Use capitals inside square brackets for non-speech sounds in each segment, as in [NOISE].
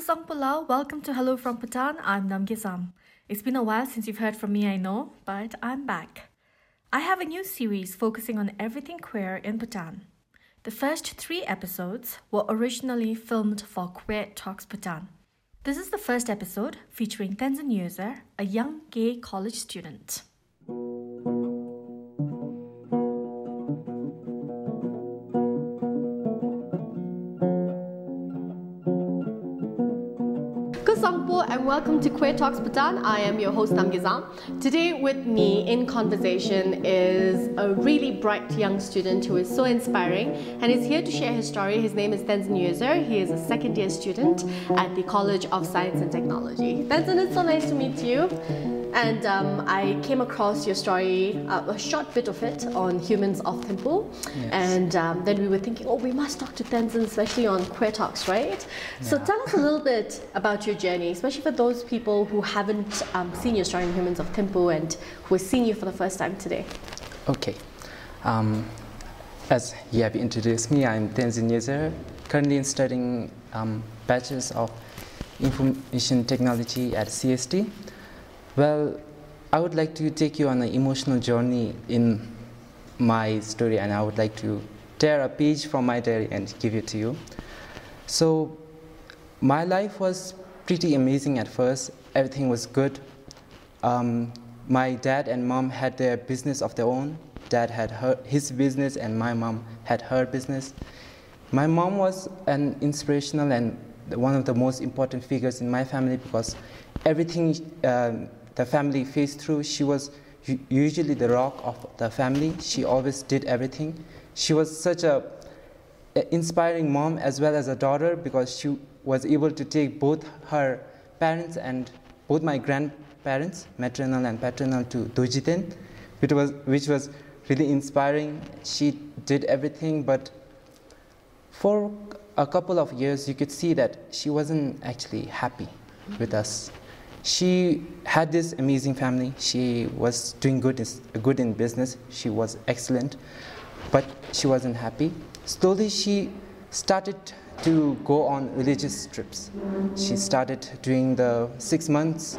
Kusong Pulau, welcome to Hello from Bhutan. I'm Namgay Zam. It's been a while since you've heard from me, I know, but I'm back. I have a new series focusing on everything queer in Bhutan. The first three episodes were originally filmed for Queer Talks Bhutan. This is the first episode featuring Tenzin Yezer, a young gay college student. And welcome to Queer Talks Bhutan. I am your host Namgay Zam. Today with me in conversation is a really bright young student who is so inspiring and is here to share his story. His name is Tenzin Yuzer. He is a second year student at the College of Science and Technology. Tenzin, it's so nice to meet you. And um, I came across your story, uh, a short bit of it, on Humans of Thimphu. Yes. And um, then we were thinking, oh, we must talk to Tenzin, especially on Queer Talks, right? So tell us a little [LAUGHS] bit about your journey, especially for those people who haven't um, seen your story in Humans of Thimphu and who are seeing you for the first time today. Okay. Um, as you have introduced me, I'm Tenzin Yezer, currently studying um, Bachelor's of Information Technology at CST. Well, I would like to take you on an emotional journey in my story, and I would like to tear a page from my diary and give it to you. So, my life was pretty amazing at first. Everything was good. Um, my dad and mom had their business of their own. Dad had her, his business, and my mom had her business. My mom was an inspirational and one of the most important figures in my family because everything um, the family faced through, she was usually the rock of the family. She always did everything. She was such a inspiring mom as well as a daughter because she was able to take both her parents and both my grandparents, maternal and paternal, to Dorjiden, which was, which was really inspiring. She did everything, but for a couple of years, you could see that she wasn't actually happy with us. She had this amazing family. She was doing good, good in business. She was excellent, but she wasn't happy. Slowly, she started to go on religious trips. She started doing the six months,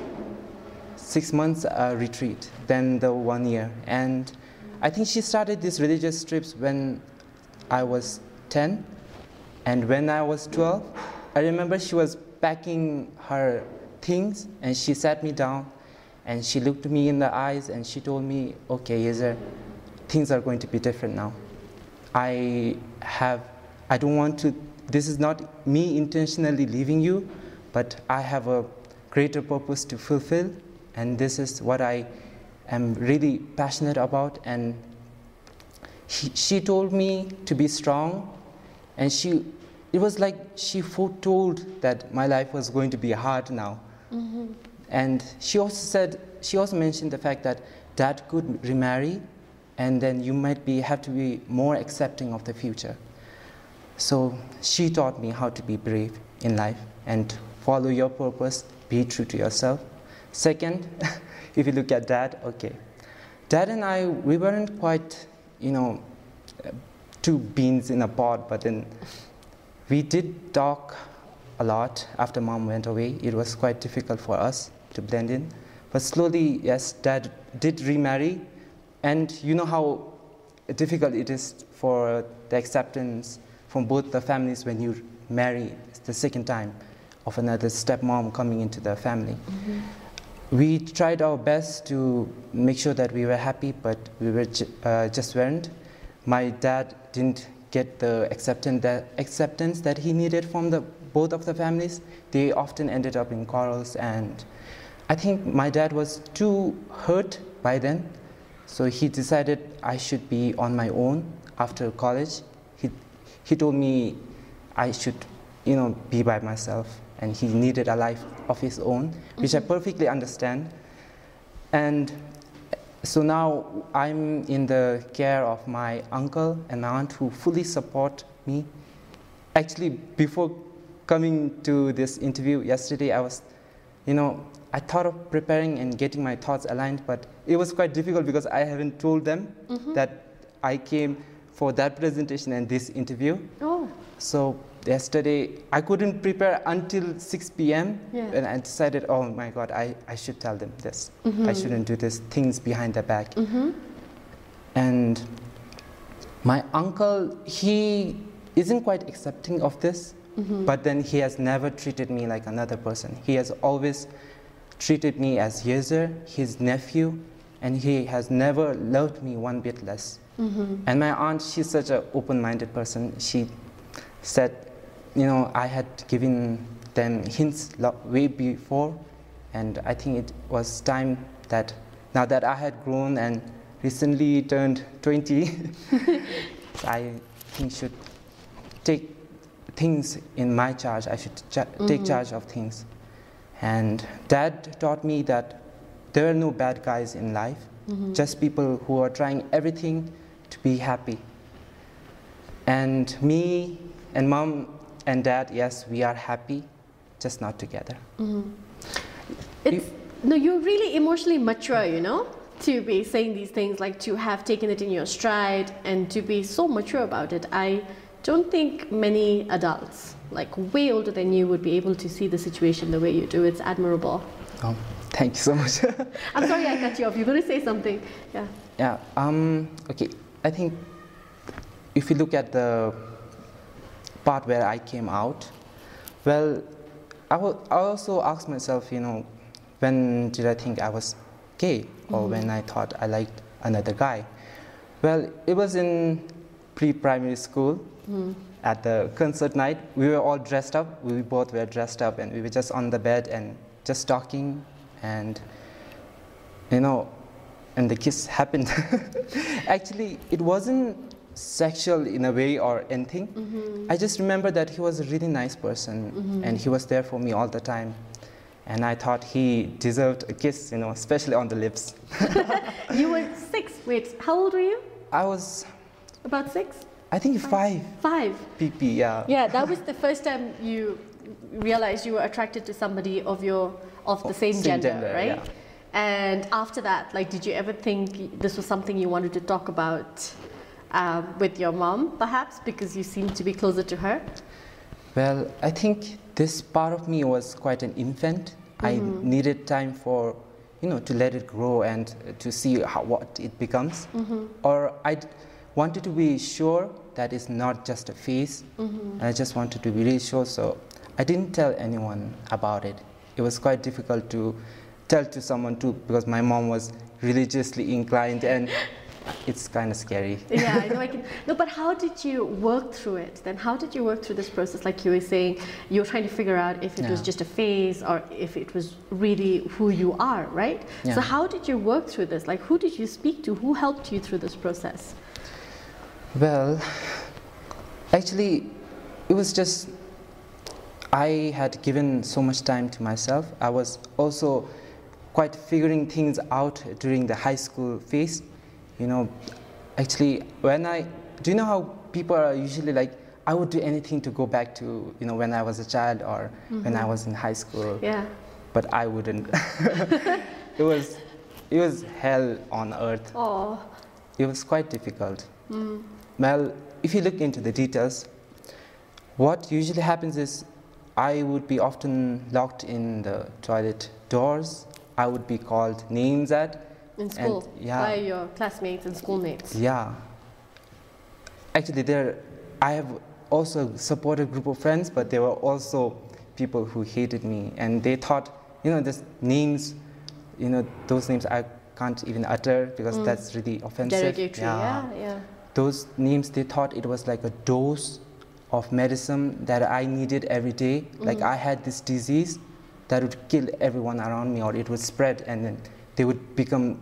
six months uh, retreat, then the one year, and I think she started these religious trips when I was 10, and when I was 12, I remember she was packing her things and she sat me down and she looked me in the eyes and she told me, okay, Yezer, things are going to be different now. I have, I don't want to, this is not me intentionally leaving you, but I have a greater purpose to fulfill and this is what I am really passionate about and she, she told me to be strong and she it was like she foretold that my life was going to be hard now Mm-hmm. and she also said she also mentioned the fact that dad could remarry and then you might be have to be more accepting of the future. So she taught me how to be brave in life and follow your purpose be true to yourself. Second [LAUGHS] if you look at dad okay. Dad and i we weren't quite you know uh, two beans in a pod, but then we did talk a lot after mom went away. It was quite difficult for us to blend in. But slowly, yes, dad did remarry, and you know how difficult it is for the acceptance from both the families when you marry the second time of another stepmom coming into the family. We tried our best to make sure that we were happy, but we were ju- uh, just weren't. My dad didn't get the acceptance that, acceptance that he needed from the, both of the families. They often ended up in quarrels, and I think my dad was too hurt by then, so he decided I should be on my own after college. He, he told me I should, you know, be by myself, and he needed a life of his own, which I mm-hmm. perfectly understand. And so now I'm in the care of my uncle and my aunt who fully support me. Actually, before coming to this interview yesterday, I was, you know, I thought of preparing and getting my thoughts aligned, but it was quite difficult because I haven't told them that I came for that presentation and this interview. Oh, So yesterday I couldn't prepare until 6 p.m. Yeah. and I decided, oh my God, I, I should tell them this. I Mhm. shouldn't do this things behind their back. Mhm. And my uncle, he isn't quite accepting of this, Mhm. but then he has never treated me like another person. He has always treated me as Yezer, his nephew, and he has never loved me one bit less. Mhm. And my aunt, she's such an open-minded person. She said, you know, I had given them hints way before, and I think it was time that now that I had grown and recently turned 20, [LAUGHS] [LAUGHS] I think should take things in my charge. I should cha- take charge of things. And dad taught me that there are no bad guys in life Mhm. just people who are trying everything to be happy. And me and mom and dad, yes, we are happy, just not together. Mhm. It's no, you're really emotionally mature, you know, to be saying these things, like to have taken it in your stride and to be so mature about it. I don't think many adults, like way older than you, would be able to see the situation the way you do. It's admirable. Oh, thank you so much. [LAUGHS] I'm sorry I cut you off. You're going to say something. Yeah. yeah, um, okay, I think if you look at the part where I came out, well, I I also asked myself, you know, when did I think I was gay or when I thought I liked another guy? Well, it was in pre primary school Mhm. at the concert night. We were all dressed up, we both were dressed up, and we were just on the bed and just talking, and you know, and the kiss happened. [LAUGHS] Actually, it wasn't sexual in a way or anything. Mhm. I just remember that he was a really nice person Mhm. and he was there for me all the time. And I thought he deserved a kiss, you know, especially on the lips. [LAUGHS] You were six. Wait, how old were you? I was, About six? I think, five Five. pp, yeah. Yeah, that was the first time you realized you were attracted to somebody of your of the Of same, same gender, gender, right? yeah. And after that, like, did you ever think this was something you wanted to talk about um, with your mom, perhaps, because you seemed to be closer to her? Well, I think this part of me was quite an infant. I Mhm. needed time for, you know, to let it grow and to see how, what it becomes. Mm-hmm. Or I wanted to be sure that it's not just a phase. Mm-hmm. And I just wanted to be really sure, so I didn't tell anyone about it. It was quite difficult to tell to someone too because my mom was religiously inclined and [LAUGHS] it's kind of scary. yeah, I know [LAUGHS] I can. No, but how did you work through it? Then how did you work through this process? Like you were saying, you were trying to figure out if it was just a phase or if it was really who you are, right? Yeah. So how did you work through this? Like who did you speak to? Who helped you through this process? Well, actually, it was just I had given so much time to myself. I was also quite figuring things out during the high school phase. You know, actually, when I do you know how people are usually like, I would do anything to go back to you know when I was a child or when I was in high school, Yeah. but I wouldn't. [LAUGHS] it was it was hell on earth. Oh. It was quite difficult. Mm. Well, if you look into the details, what usually happens is I would be often locked in the toilet doors. I would be called names at. In school, yeah. by your classmates and schoolmates. Yeah. Actually, there, I have also supported group of friends, but there were also people who hated me, and they thought, you know, this names, you know, those names I can't even utter because Mm. that's really offensive. Derogatory, yeah, yeah. Those names they thought it was like a dose of medicine that i needed every day. like Mhm. i had this disease that would kill everyone around me or it would spread and then they would become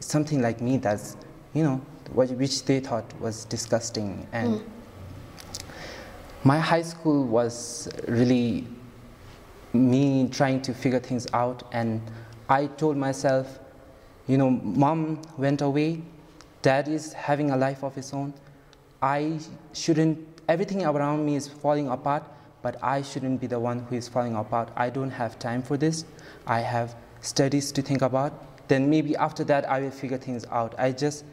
something like me that's you know which they thought was disgusting and Mm. my high school was really me trying to figure things out and i told myself you know mom went away dad is having a life of his own i shouldn't everything around me is falling apart but i shouldn't be the one who is falling apart i don't have time for this i have studies to think about then maybe after that i will figure things out i just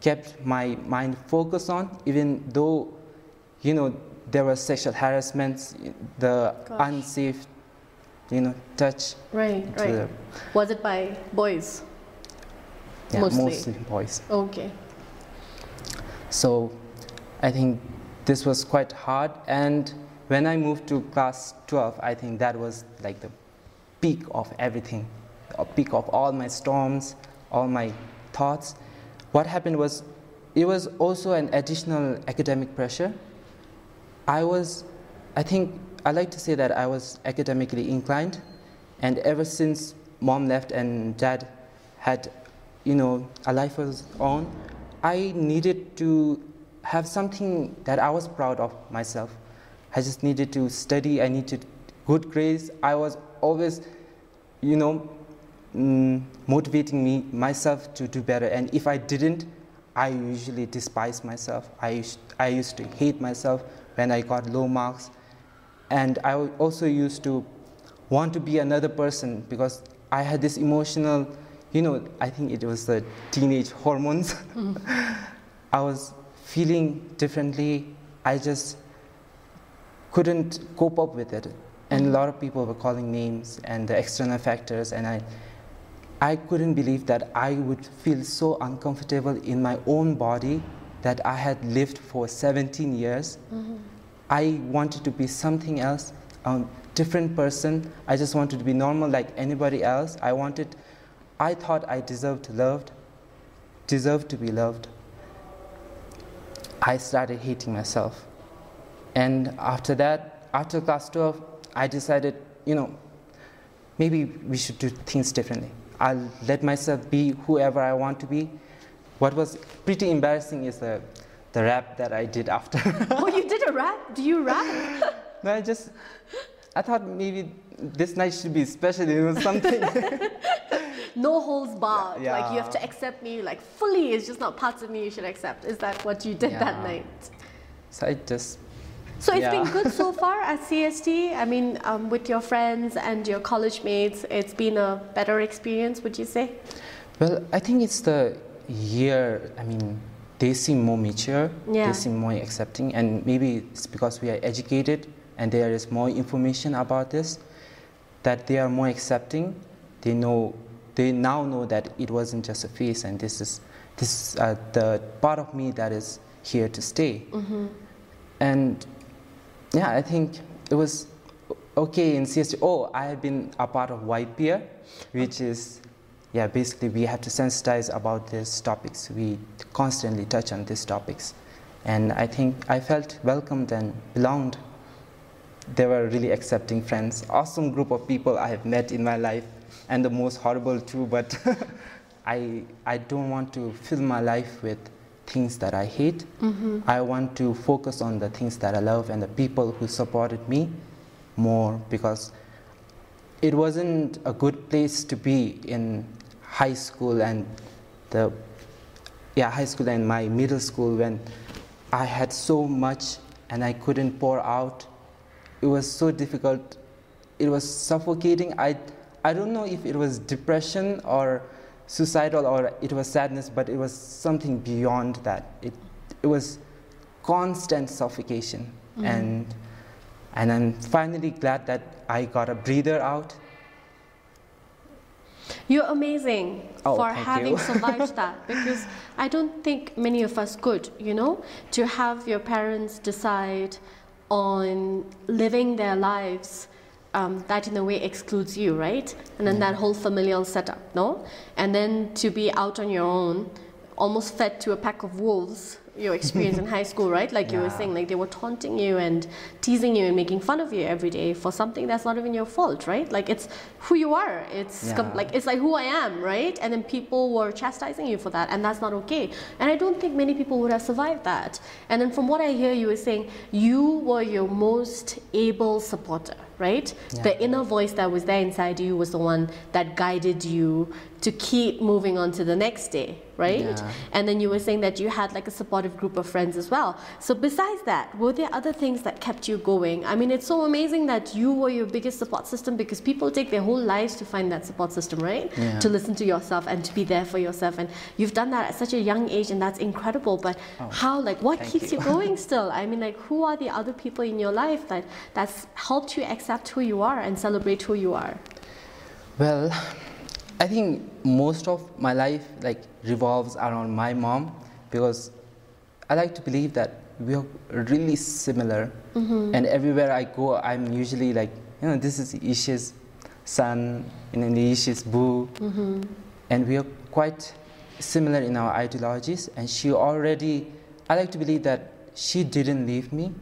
kept my mind focused on even though you know there was sexual harassment, the Gosh. unsafe, you know, touch. Right, right. the- Was it by boys? Yeah, Mostly. mostly boys. Okay. So I think this was quite hard. And when I moved to class 12, I think that was like the peak of everything, a peak of all my storms, all my thoughts. What happened was, it was also an additional academic pressure. I was, I think, I like to say that I was academically inclined, and ever since mom left and dad had, you know, a life his own, I needed to have something that I was proud of myself. I just needed to study. I needed good grades. I was always, you know, mm, motivating me myself to do better. And if I didn't, I usually despised myself. I used, I used to hate myself when I got low marks. And I also used to want to be another person because I had this emotional, you know, I think it was the teenage hormones. [LAUGHS] I was feeling differently. I just couldn't cope up with it. And a lot of people were calling names and the external factors, and I, I couldn't believe that I would feel so uncomfortable in my own body that I had lived for 17 years. Mm-hmm. I wanted to be something else, a different person. I just wanted to be normal like anybody else. I wanted, I thought I deserved loved, deserved to be loved. I started hating myself. And after that, after class 12, I decided, you know, maybe we should do things differently. I'll let myself be whoever I want to be. What was pretty embarrassing is the, the rap that I did after. oh, you did a rap? Do you rap? [LAUGHS] no, I just, I thought maybe this night should be special, you know, something. [LAUGHS] no holds barred. Yeah. Like you have to accept me like fully. It's just not parts of me you should accept. Is that what you did that night? so I just, So it's been good so [LAUGHS] far at CST. I mean, um, with your friends and your college mates, it's been a better experience. Would you say? well, I think it's the year, I mean, they seem more mature, Yeah. they seem more accepting, and maybe it's because we are educated and there is more information about this that they are more accepting. They know, they now know that it wasn't just a phase, and this is this is, uh, the part of me that is here to stay. And yeah, I think it was okay in CST. Oh, I have been a part of Y-PEER, which is, yeah, basically we have to sensitize about these topics. We constantly touch on these topics. And I think I felt welcomed and belonged. They were really accepting friends, awesome group of people I have met in my life, and the most horrible too, but [LAUGHS] I, I don't want to fill my life with things that I hate. Mm-hmm. I want to focus on the things that I love and the people who supported me more because it wasn't a good place to be in high school and the yeah high school and my middle school when I had so much and I couldn't pour out. It was so difficult. It was suffocating. I I don't know if it was depression or suicidal or it was sadness, but it was something beyond that. It it was constant suffocation mm-hmm. and and I'm finally glad that I got a breather out. You're amazing Oh, for having [LAUGHS] survived that [LAUGHS] because I don't think many of us could, you know, to have your parents decide on living their lives um, that in a way excludes you, right? And then that whole familial setup, no? And then to be out on your own, almost fed to a pack of wolves, your experience in high school, right? Like you were saying, like they were taunting you and teasing you and making fun of you every day for something that's not even your fault, right? Like it's who you are. It's Yeah. like it's like who I am, right? And then people were chastising you for that, and that's not okay. And I don't think many people would have survived that. And then from what I hear, you were saying you were your most able supporter, right? Yeah. The inner voice that was there inside you was the one that guided you to keep moving on to the next day, right? Yeah. And then you were saying that you had like a supportive group of friends as well. So besides that, were there other things that kept you going? I mean, it's so amazing that you were your biggest support system because people take their whole lives to find that support system, right? Yeah. To listen to yourself and to be there for yourself. And you've done that at such a young age, and that's incredible. But oh, how, like, what Oh, keeps you. you. going [LAUGHS] still? I mean, like, who are the other people in your life that that's helped you accept who you are and celebrate who you are? Well, I think most of my life like revolves around my mom because I like to believe that we are really similar, mm-hmm. and everywhere I go, I'm usually like, you know, this is Isha's son, and then Isha's boo, mm-hmm. and we are quite similar in our ideologies. And she already, I like to believe that she didn't leave me,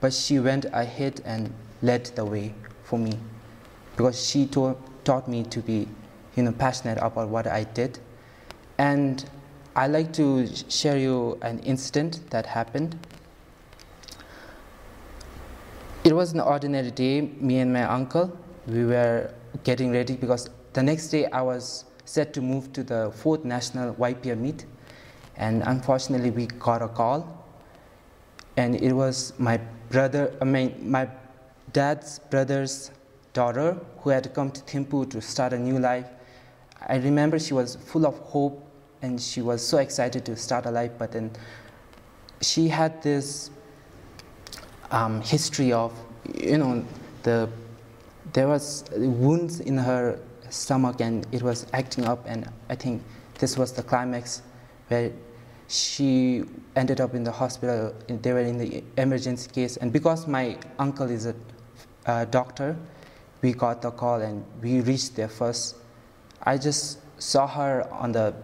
but she went ahead and led the way for me. Because she taught, taught me to be you know passionate about what I did. And I like to share you an incident that happened. It was an ordinary day me and my uncle. We were getting ready because the next day I was set to move to the fourth national Y-PEER meet. And unfortunately we got a call. And it was my brother i mean my dad's brother's daughter who had come to Thimphu to start a new life. I remember she was full of hope and she was so excited to start a life but then she had this um, history of you know the there was wounds in her stomach and it was acting up and i think this was the climax where she ended up in the hospital. They were in the emergency case and because my uncle is a uh, doctor. We got the call and we reached there first. I just saw her on the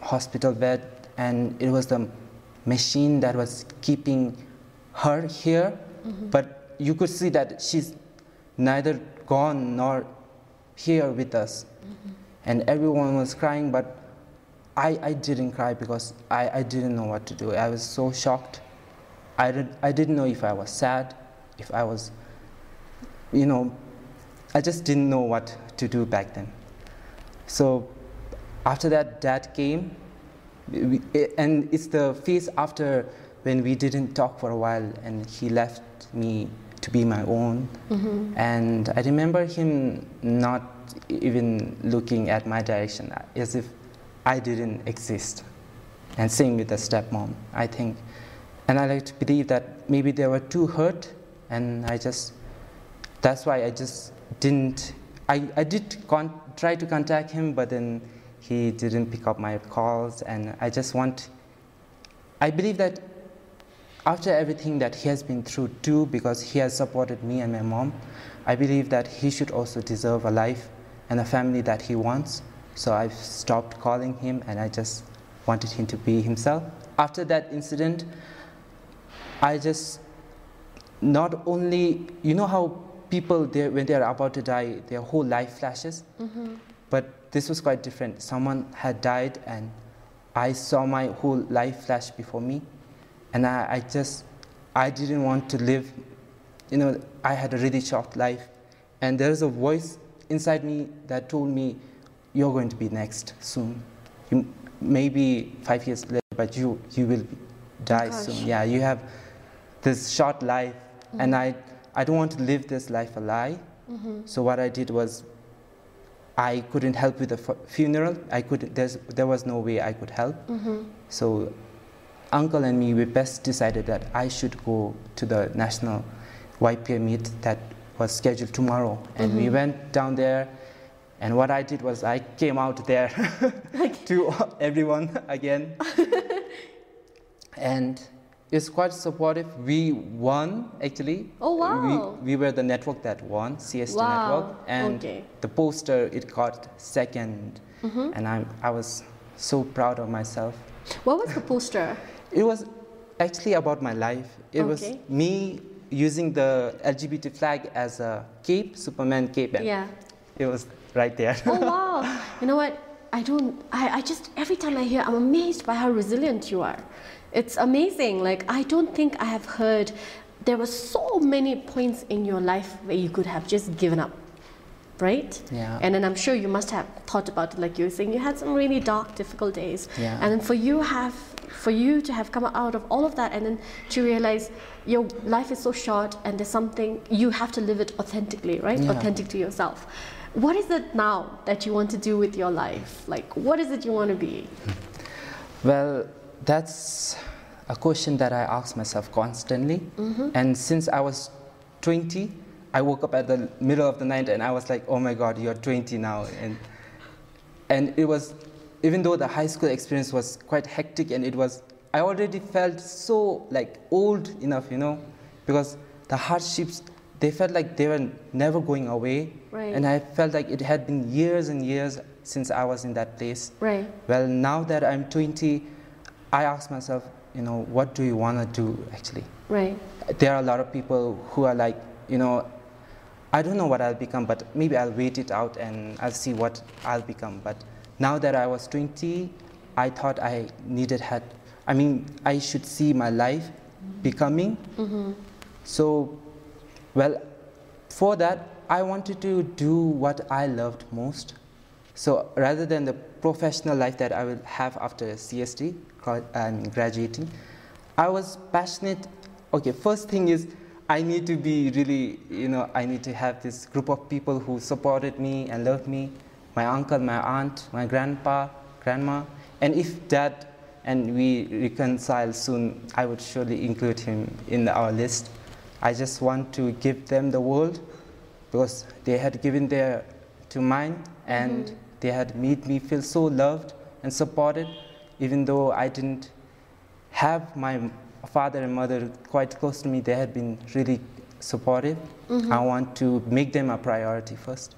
hospital bed and it was the machine that was keeping her here. But you could see that she's neither gone nor here with us. And everyone was crying but I, I didn't cry because I, I didn't know what to do. I was so shocked. I, did, I didn't know if i was sad if i was you know i just didn't know what to do back then. So after that dad came. We, and it's the phase after when we didn't talk for a while and he left me to be my own. Mm-hmm. And i remember him not even looking at my direction as if i didn't exist and same with the stepmom i think. And i like to believe that maybe they were too hurt and i just that's why i just didn't i, I did try to contact him but then he didn't pick up my calls and i just want i believe that after everything that he has been through too because he has supported me and my mom i believe that he should also deserve a life and a family that he wants. So i've stopped calling him and i just wanted him to be himself. After that incident i just not only you know how people they, when they are about to die their whole life flashes. Mm-hmm. But this was quite different. Someone had died and i saw my whole life flash before me. And I, I just i didn't want to live. You know i had a really short life. And there's a voice inside me that told me you're going to be next soon. You, maybe five years later but you you will die Gosh. soon. Yeah you have this short life. And mm-hmm. i i don't want to live this life a lie. Mm-hmm. So what i did was i couldn't help with the fu- funeral. I could there's there was no way i could help. Mm-hmm. So uncle and me we best decided that i should go to the national Y-PEER meet that was scheduled tomorrow. And we mm-hmm. went down there and what i did was i came out there [LAUGHS] [LAUGHS] to [LAUGHS] everyone again. And it's quite supportive we won actually Oh, wow. we, we were the network that won cst Wow, network and okay. the poster it got 2nd Mm-hmm. and I'm, i was so proud of myself What was the poster? it was actually about my life it was me using the lgbt flag as a cape superman cape and Yeah. it was right there Oh [LAUGHS] wow! You know what? I don't. I, I just every time I hear, I'm amazed by how resilient you are. It's amazing. Like I don't think I have heard. There were so many points in your life where you could have just given up. right? Yeah. And then I'm sure you must have thought about it, like you were saying, you had some really dark, difficult days. Yeah. And then for you have, for you to have come out of all of that, and then to realize your life is so short, and there's something you have to live it authentically, right? Yeah. Authentic to yourself. What is it now that you want to do with your life? Like, what is it you want to be? Well, that's a question that I ask myself constantly. Mm-hmm. And since I was 20, I woke up at the middle of the night and I was like, oh my God, you're 20 now. And, and it was, even though the high school experience was quite hectic and it was, I already felt so like old enough, you know, because the hardships, they felt like they were never going away. Right. And I felt like it had been years and years since I was in that place. Right. Well, now that I'm 20, I ask myself, you know, what do you want to do actually? Right. There are a lot of people who are like, you know, I don't know what I'll become, but maybe I'll wait it out and I'll see what I'll become. But now that I was 20, I thought I needed had, I mean, I should see my life becoming. Mm-hmm. So, well, for that, I wanted to do what I loved most. So rather than the professional life that I will have after CST, mean, um, graduating, I was passionate. Okay, first thing is I need to be really, you know, I need to have this group of people who supported me and loved me. My uncle, my aunt, my grandpa, grandma, and if dad and we reconcile soon, I would surely include him in our list. I just want to give them the world because they had given their to mine and mm-hmm. they had made me feel so loved and supported even though I didn't have my father and mother quite close to me they had been really supportive. Mm-hmm. I want to make them a priority first.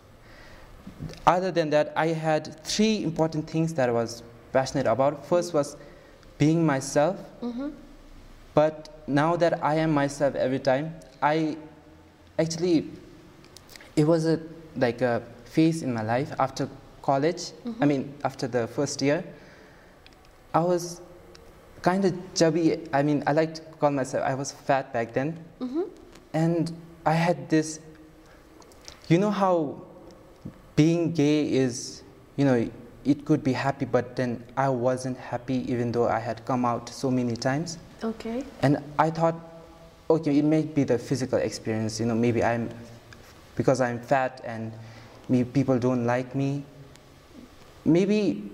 Other than that I had three important things that I was passionate about. First was being myself. Mm-hmm. But now that I am myself every time, I actually, it was a like a phase in my life after college. Mm-hmm. I mean, after the first year, I was kind of chubby. I mean, I like to call myself. I was fat back then, mm-hmm. and I had this. You know how being gay is, you know, it could be happy, but then I wasn't happy even though I had come out so many times. Okay. And I thought, okay, it may be the physical experience, you know, maybe I'm, because I'm fat and maybe people don't like me. Maybe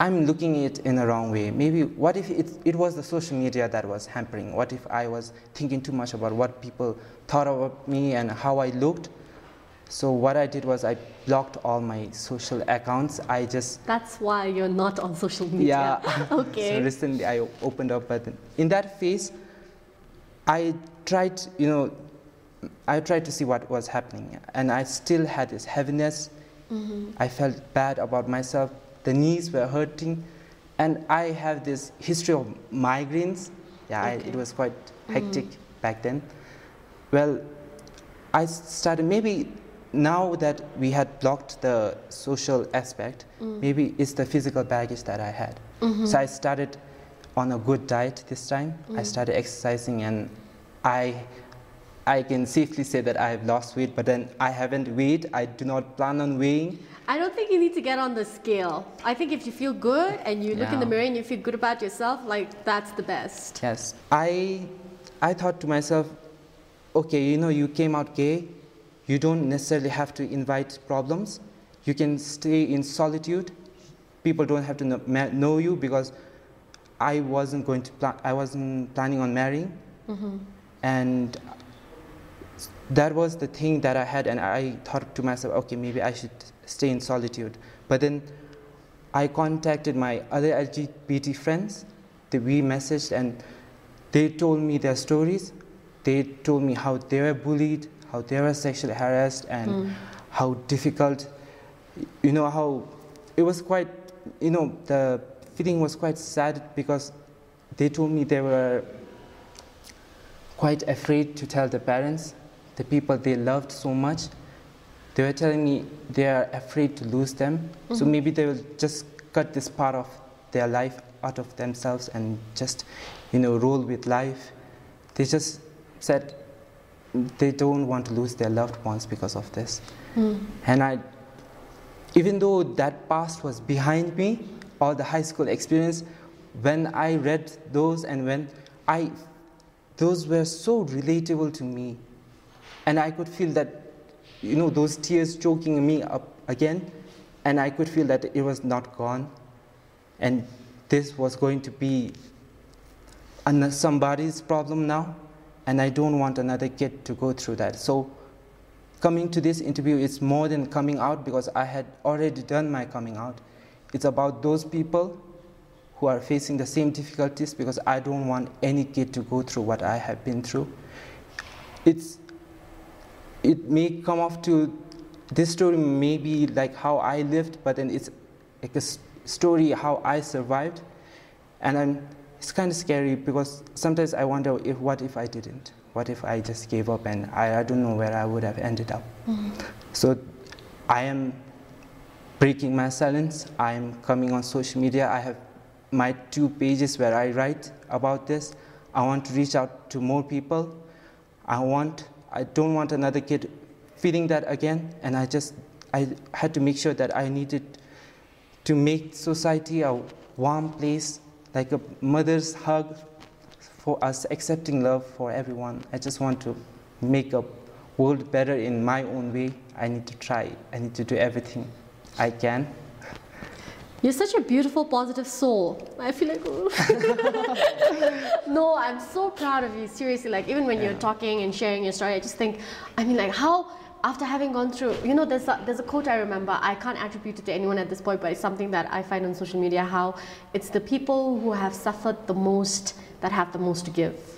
I'm looking at it in a wrong way. Maybe what if it, it was the social media that was hampering? What if I was thinking too much about what people thought about me and how I looked? So what I did was I blocked all my social accounts. I just That's why you're not on social media. yeah. [LAUGHS] [LAUGHS] Okay. so recently I opened up, but in that phase, I tried, you know, I tried to see what was happening, and I still had this heaviness. Mm-hmm. I felt bad about myself. The knees were hurting, and I have this history of migraines. Yeah, I, it was quite mm. hectic back then. Well, I started maybe now that we had blocked the social aspect, mm. maybe it's the physical baggage that I had. Mm-hmm. So I started on a good diet this time. I mm. started exercising and I I can safely say that I have lost weight, but then I haven't weighed. I do not plan on weighing. I don't think you need to get on the scale. I think if you feel good and you look in the mirror and you feel good about yourself, like that's the best. Yes. I I thought to myself, okay, you know, you came out gay. You don't necessarily have to invite problems. You can stay in solitude. People don't have to know, know you because I wasn't going to plan. I wasn't planning on marrying, mm-hmm. and that was the thing that I had. And I thought to myself, okay, maybe I should stay in solitude. But then I contacted my other LGBT friends. They, we messaged and they told me their stories. They told me how they were bullied, how they were sexually harassed, and hmm. how difficult, you know, how it was quite, you know, the feeling was quite sad because they told me they were quite afraid to tell the parents, the people they loved so much. They were telling me they are afraid to lose them, so maybe they will just cut this part of their life out of themselves and just, you know, roll with life. They just said, they don't want to lose their loved ones because of this. Mm. And I, even though that past was behind me, all the high school experience, when I read those and when I, those were so relatable to me. And I could feel that, you know, those tears choking me up again. And I could feel that it was not gone. And this was going to be somebody's problem now. And I don't want another kid to go through that. So coming to this interview is more than coming out because I had already done my coming out. It's about those people who are facing the same difficulties because I don't want any kid to go through what I have been through. It's, it may come off to this story may be like how I lived, but then it's like a story how I survived, and I'm, it's kind of scary because sometimes I wonder if what if I didn't, what if I just gave up and I, I don't know where I would have ended up. Mm-hmm. So I am breaking my silence. I am coming on social media. I have my two pages where I write about this. I want to reach out to more people. I want, I don't want another kid feeling that again. And I just, I had to make sure that I needed to make society a warm place, like a mother's hug for us, accepting love for everyone. I just want to make a world better in my own way. I need to try. I need to do everything I can. You're such a beautiful, positive soul. I feel like, oh. [LAUGHS] no, I'm so proud of you. Seriously, like even when yeah. you're talking and sharing your story, I just think, I mean, like how after having gone through, you know, there's a, there's a quote I remember. I can't attribute it to anyone at this point, but it's something that I find on social media. How it's the people who have suffered the most that have the most to give.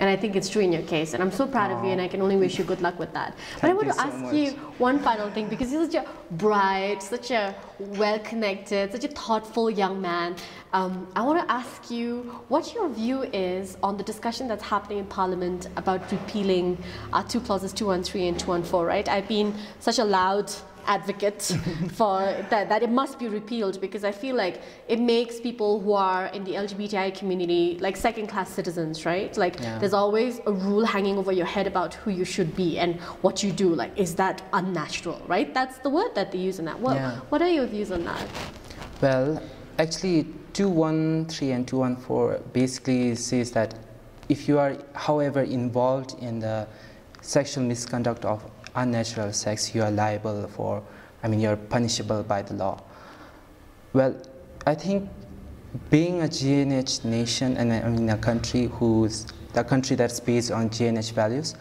And I think it's true in your case. And I'm so proud Aww. of you, and I can only wish you good luck with that. Thank but I want to so ask much. you one final thing because you're such a bright, such a well connected, such a thoughtful young man. Um, I want to ask you what your view is on the discussion that's happening in Parliament about repealing uh, two clauses 213 and 214, right? I've been such a loud advocate [LAUGHS] for that, that it must be repealed because I feel like it makes people who are in the LGBTI community like second class citizens, right? Like yeah. there's always a rule hanging over your head about who you should be and what you do. Like, is that unnatural, right? That's the word that they use in that. What, yeah. what are your views on that? Well, actually, 213 and 214 basically says that if you are, however, involved in the sexual misconduct of unnatural sex, you are liable for, I mean, you're punishable by the law. Well, I think being a GNH nation and I mean a country who's the country that's based on GNH values,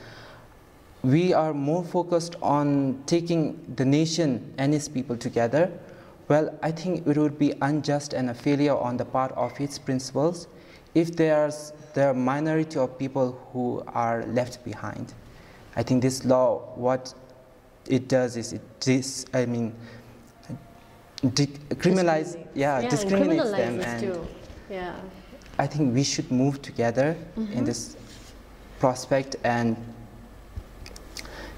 we are more focused on taking the nation and its people together. Well, I think it would be unjust and a failure on the part of its principles if there's the minority of people who are left behind. I think this law, what it does is it dis, I mean, criminalize, yeah, yeah, discriminates them, and too. yeah. I think we should move together mm-hmm. in this prospect and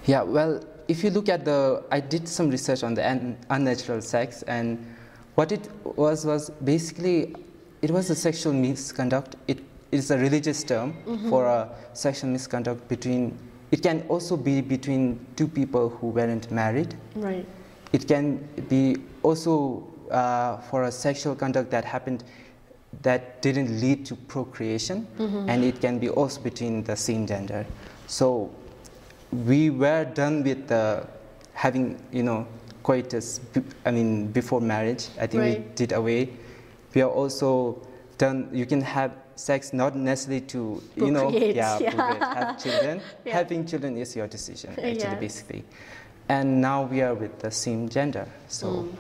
yeah, well, if you look at the, I did some research on the un- unnatural sex, and what it was was basically, it was a sexual misconduct. It is a religious term mm-hmm. for a sexual misconduct between it can also be between two people who weren't married. Right. It can be also uh, for a sexual conduct that happened that didn't lead to procreation, mm-hmm. and it can be also between the same gender. So we were done with the having, you know, coitus. I mean, before marriage. I think right. we did away. We are also done. You can have sex not necessarily to you know [LAUGHS] yeah, yeah. have children [LAUGHS] yeah. having children is your decision [LAUGHS] actually yes. basically and now we are with the same gender so mm.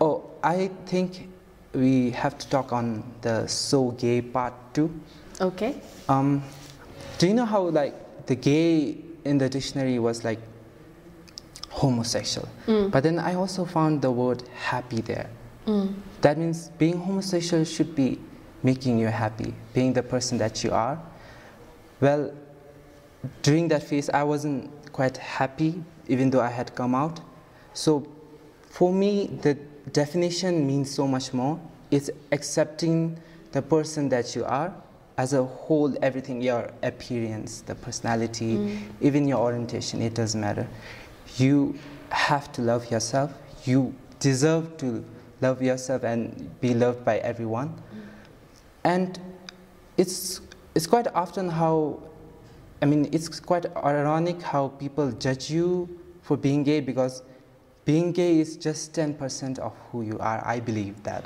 oh i think we have to talk on the so gay part too okay um do you know how like the gay in the dictionary was like homosexual mm. but then i also found the word happy there mm. that means being homosexual should be making you happy, being the person that you are. Well, during that phase, I wasn't quite happy, even though I had come out. So, for me, the definition means so much more. It's accepting the person that you are as a whole, everything, your appearance, the personality, Mm. even your orientation, it doesn't matter. You have to love yourself. You deserve to love yourself and be loved by everyone. And it's, it's quite often how, I mean, it's quite ironic how people judge you for being gay because being gay is just 10% of who you are. I believe that.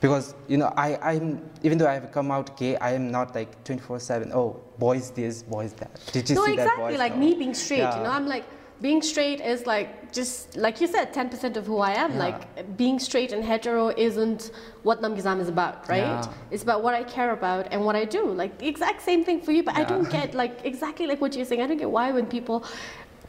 Because, you know, I, I'm, even though I have come out gay, I am not like 24 7, oh, boys this, boys that. Did you no, see exactly. that boys? like No. me being straight, Yeah. you know, I'm like being straight is like just like you said, 10% of who I am. Yeah. Like being straight and hetero isn't what Namgay Zam is about, right? Yeah. It's about what I care about and what I do. Like the exact same thing for you, but I don't get like exactly like what you're saying. I don't get why when people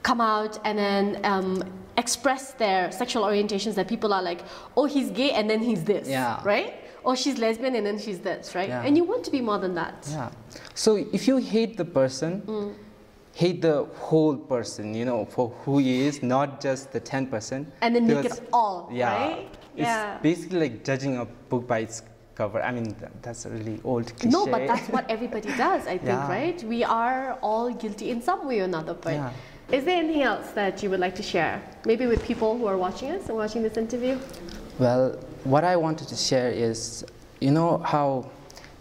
come out and then um, express their sexual orientations that people are like, oh, he's gay and then he's this, Yeah. right? Or she's lesbian and then she's this, right? Yeah. And you want to be more than that. Yeah. So if you hate the person, Mm. Hate the whole person, you know, for who he is, not just the 10%. And then make because- it all, yeah, right? It's Yeah. basically like judging a book by its cover. I mean, that's a really old cliche. No, but that's what everybody does, I think, Yeah. right? We are all guilty in some way or another. But Yeah. is there anything else that you would like to share? Maybe with people who are watching us and watching this interview? Well, what I wanted to share is, you know how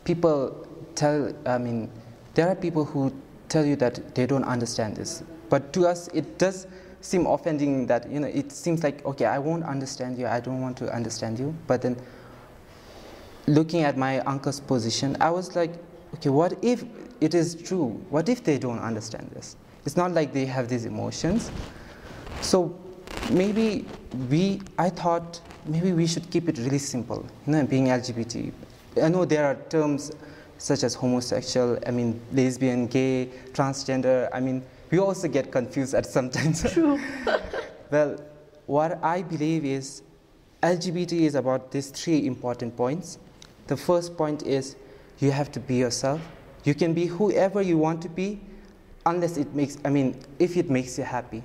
people tell, I mean, there are people who tell you that they don't understand this. But to us, it does seem offending that, you know, it seems like, okay, I won't understand you, I don't want to understand you. But then looking at my uncle's position, I was like, okay, what if it is true? What if they don't understand this? It's not like they have these emotions. So maybe we, I thought maybe we should keep it really simple, you know, being LGBT. I know there are terms such as homosexual, I mean, lesbian, gay, transgender. I mean, we also get confused at sometimes. [LAUGHS] True. [LAUGHS] well, what I believe is LGBT is about these three important points. The first point is you have to be yourself. You can be whoever you want to be, unless it makes, I mean, if it makes you happy,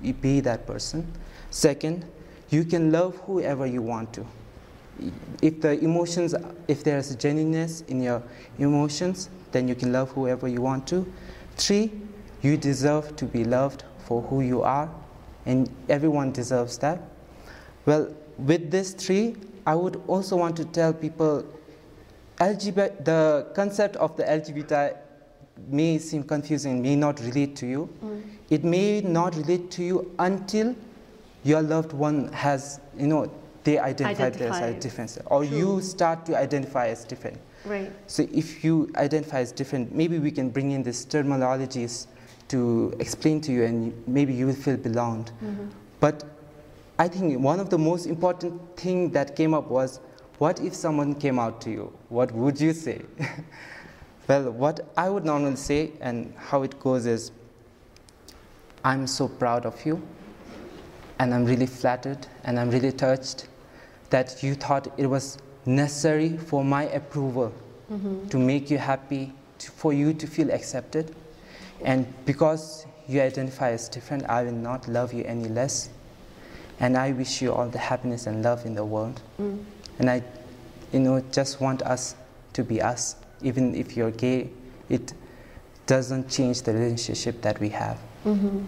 you be that person. Second, you can love whoever you want to. If the emotions, if there's genuineness in your emotions, then you can love whoever you want to. Three, you deserve to be loved for who you are, and everyone deserves that. Well, with these three, I would also want to tell people LGBT, the concept of the LGBT may seem confusing, may not relate to you. Mm. It may not relate to you until your loved one has, you know, they identify as different, or True. you start to identify as different. Right. So if you identify as different, maybe we can bring in these terminologies to explain to you, and maybe you will feel belonged. Mm-hmm. But I think one of the most important thing that came up was, what if someone came out to you? What would you say? [LAUGHS] well, what I would normally say, and how it goes is, I'm so proud of you, and I'm really flattered, and I'm really touched that you thought it was necessary for my approval mm-hmm. to make you happy, to, for you to feel accepted. And because you identify as different, I will not love you any less. And I wish you all the happiness and love in the world. Mm. And I, you know, just want us to be us. Even if you're gay, it doesn't change the relationship that we have. Mm-hmm.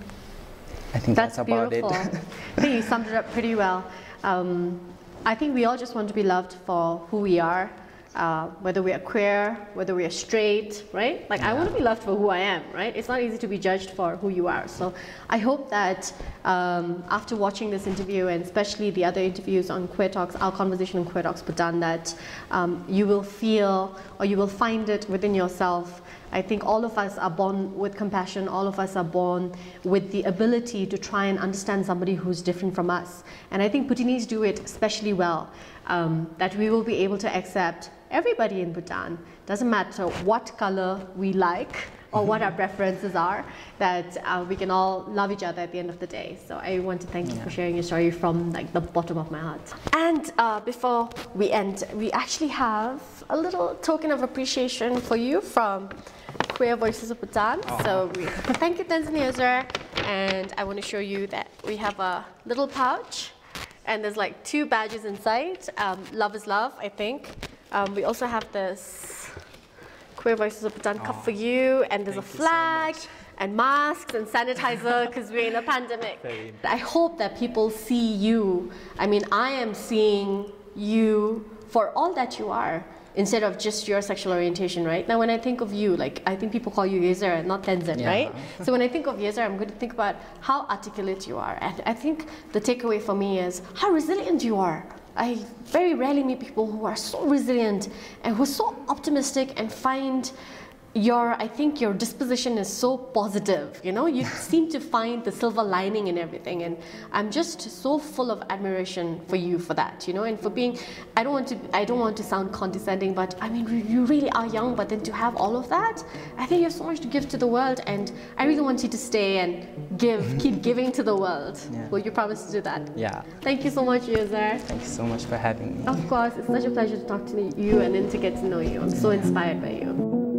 I think that's, That's, about beautiful. it. [LAUGHS] I think you summed it up pretty well. Um, I think we all just want to be loved for who we are, uh, whether we are queer, whether we are straight, right? Like, I want to be loved for who I am, right? It's not easy to be judged for who you are. So, I hope that um, after watching this interview, and especially the other interviews on Queer Talks, our conversation on Queer Talks Bhutan, that um, you will feel or you will find it within yourself I think all of us are born with compassion, all of us are born with the ability to try and understand somebody who's different from us. And I think Bhutanese do it especially well, um, that we will be able to accept everybody in Bhutan. Doesn't matter what color we like or what our [LAUGHS] preferences are, that uh, we can all love each other at the end of the day. So I want to thank you for sharing your story from like the bottom of my heart. And uh, before we end, we actually have a little token of appreciation for you from Queer Voices of Bhutan. So we thank you, Tanzania, and I want to show you that we have a little pouch, and there's like two badges inside. Um, love is love, I think. Um, we also have this Queer Voices of Bhutan cup for you, and there's a thank so flag. much. and masks and sanitizer because we're in a pandemic. I hope that people see you. I mean, I am seeing you for all that you are instead of just your sexual orientation, right? Now, when I think of you, like, I think people call you Yezer, not Tenzin, Yeah. right? [LAUGHS] so when I think of Yezer, I'm going to think about how articulate you are. And I think the takeaway for me is how resilient you are. I very rarely meet people who are so resilient and who are so optimistic and find your i think your disposition is so positive you know you [LAUGHS] seem to find the silver lining in everything and i'm just so full of admiration for you for that you know and for being i don't want to i don't want to sound condescending but i mean you really are young but then to have all of that i think you have so much to give to the world and i really want you to stay and give [LAUGHS] keep giving to the world Yeah. will you promise to do that Yeah. thank you so much Yezer. Thank you so much for having me. of course it's such a pleasure to talk to you and then to get to know you i'm so inspired by you